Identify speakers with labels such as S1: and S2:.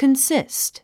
S1: consist.